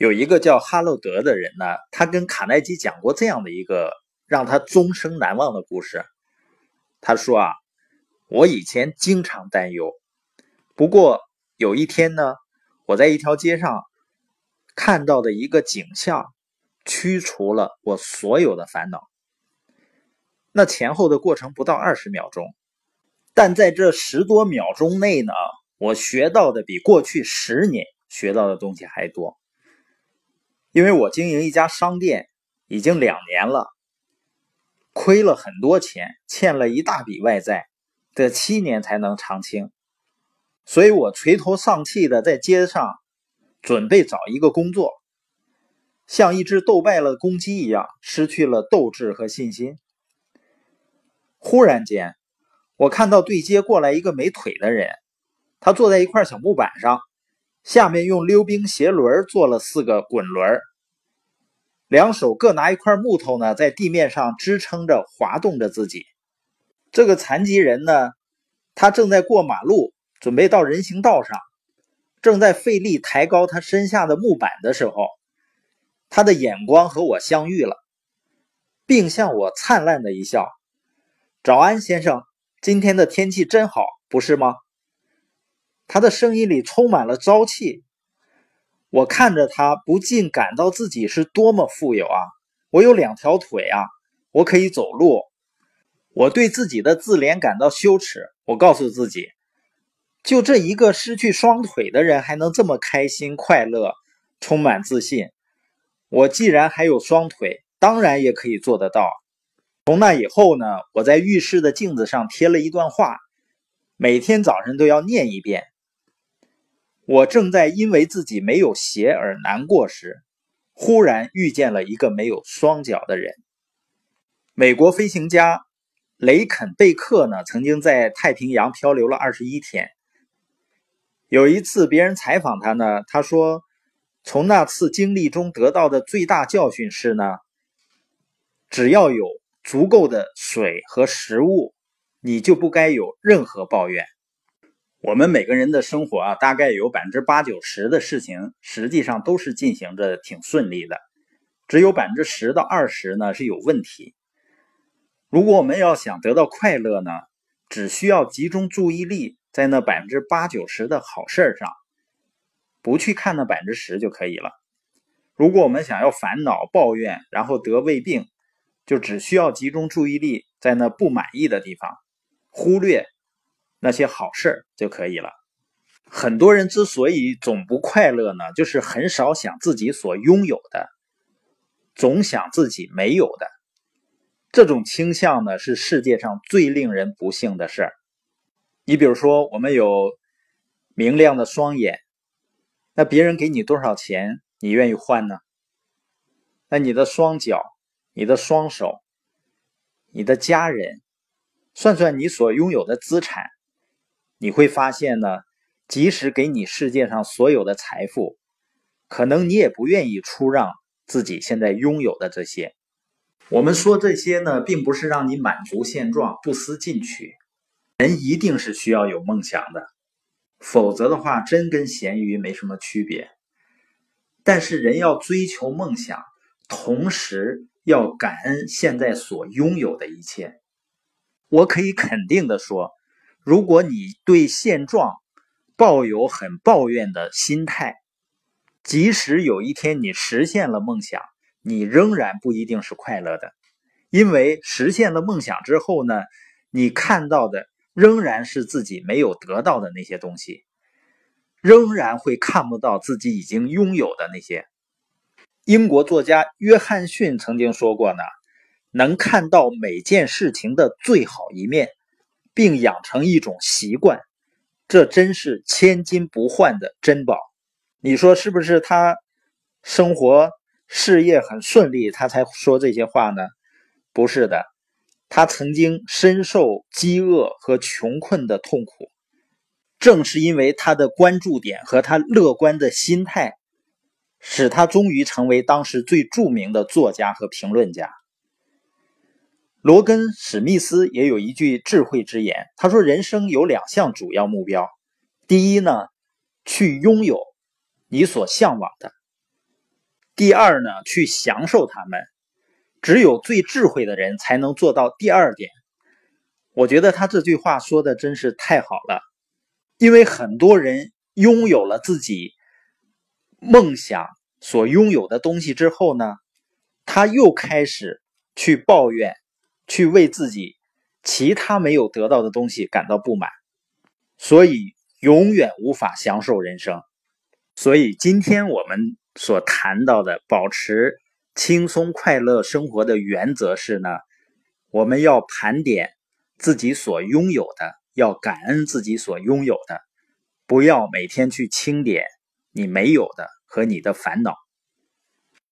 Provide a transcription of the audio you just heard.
有一个叫哈洛德的人呢，他跟卡耐基讲过这样的一个让他终生难忘的故事。他说啊，我以前经常担忧，不过有一天呢，我在一条街上看到的一个景象，驱除了我所有的烦恼。那前后的过程不到二十秒钟，但在这十多秒钟内呢，我学到的比过去十年学到的东西还多。因为我经营一家商店已经两年了，亏了很多钱，欠了一大笔外债，得七年才能偿清，所以我垂头丧气的在街上准备找一个工作，像一只斗败了公鸡一样，失去了斗志和信心。忽然间，我看到对街过来一个没腿的人，他坐在一块小木板上。下面用溜冰鞋轮做了四个滚轮，两手各拿一块木头呢，在地面上支撑着滑动着自己。这个残疾人呢，他正在过马路，准备到人行道上，正在费力抬高他身下的木板的时候，他的眼光和我相遇了，并向我灿烂的一笑：“早安，先生，今天的天气真好，不是吗？”他的声音里充满了朝气，我看着他，不禁感到自己是多么富有啊！我有两条腿啊，我可以走路。我对自己的自怜感到羞耻。我告诉自己，就这一个失去双腿的人还能这么开心、快乐、充满自信。我既然还有双腿，当然也可以做得到。从那以后呢，我在浴室的镜子上贴了一段话，每天早晨都要念一遍。我正在因为自己没有鞋而难过时，忽然遇见了一个没有双脚的人。美国飞行家雷肯贝克呢，曾经在太平洋漂流了二十一天。有一次，别人采访他呢，他说：“从那次经历中得到的最大教训是呢，只要有足够的水和食物，你就不该有任何抱怨。”我们每个人的生活啊，大概有百分之八九十的事情，实际上都是进行着挺顺利的，只有百分之十到二十呢是有问题。如果我们要想得到快乐呢，只需要集中注意力在那百分之八九十的好事上，不去看那百分之十就可以了。如果我们想要烦恼、抱怨，然后得胃病，就只需要集中注意力在那不满意的地方，忽略。那些好事就可以了。很多人之所以总不快乐呢，就是很少想自己所拥有的，总想自己没有的。这种倾向呢，是世界上最令人不幸的事儿。你比如说，我们有明亮的双眼，那别人给你多少钱，你愿意换呢？那你的双脚、你的双手、你的家人，算算你所拥有的资产。你会发现呢，即使给你世界上所有的财富，可能你也不愿意出让自己现在拥有的这些。我们说这些呢，并不是让你满足现状、不思进取。人一定是需要有梦想的，否则的话，真跟咸鱼没什么区别。但是人要追求梦想，同时要感恩现在所拥有的一切。我可以肯定的说。如果你对现状抱有很抱怨的心态，即使有一天你实现了梦想，你仍然不一定是快乐的，因为实现了梦想之后呢，你看到的仍然是自己没有得到的那些东西，仍然会看不到自己已经拥有的那些。英国作家约翰逊曾经说过呢：“能看到每件事情的最好一面。”并养成一种习惯，这真是千金不换的珍宝。你说是不是？他生活事业很顺利，他才说这些话呢？不是的，他曾经深受饥饿和穷困的痛苦。正是因为他的关注点和他乐观的心态，使他终于成为当时最著名的作家和评论家。罗根·史密斯也有一句智慧之言，他说：“人生有两项主要目标，第一呢，去拥有你所向往的；第二呢，去享受它们。只有最智慧的人才能做到第二点。我觉得他这句话说的真是太好了，因为很多人拥有了自己梦想所拥有的东西之后呢，他又开始去抱怨，去为自己其他没有得到的东西感到不满，所以永远无法享受人生。所以今天我们所谈到的保持轻松快乐生活的原则是呢，我们要盘点。自己所拥有的，要感恩自己所拥有的，不要每天去清点你没有的和你的烦恼。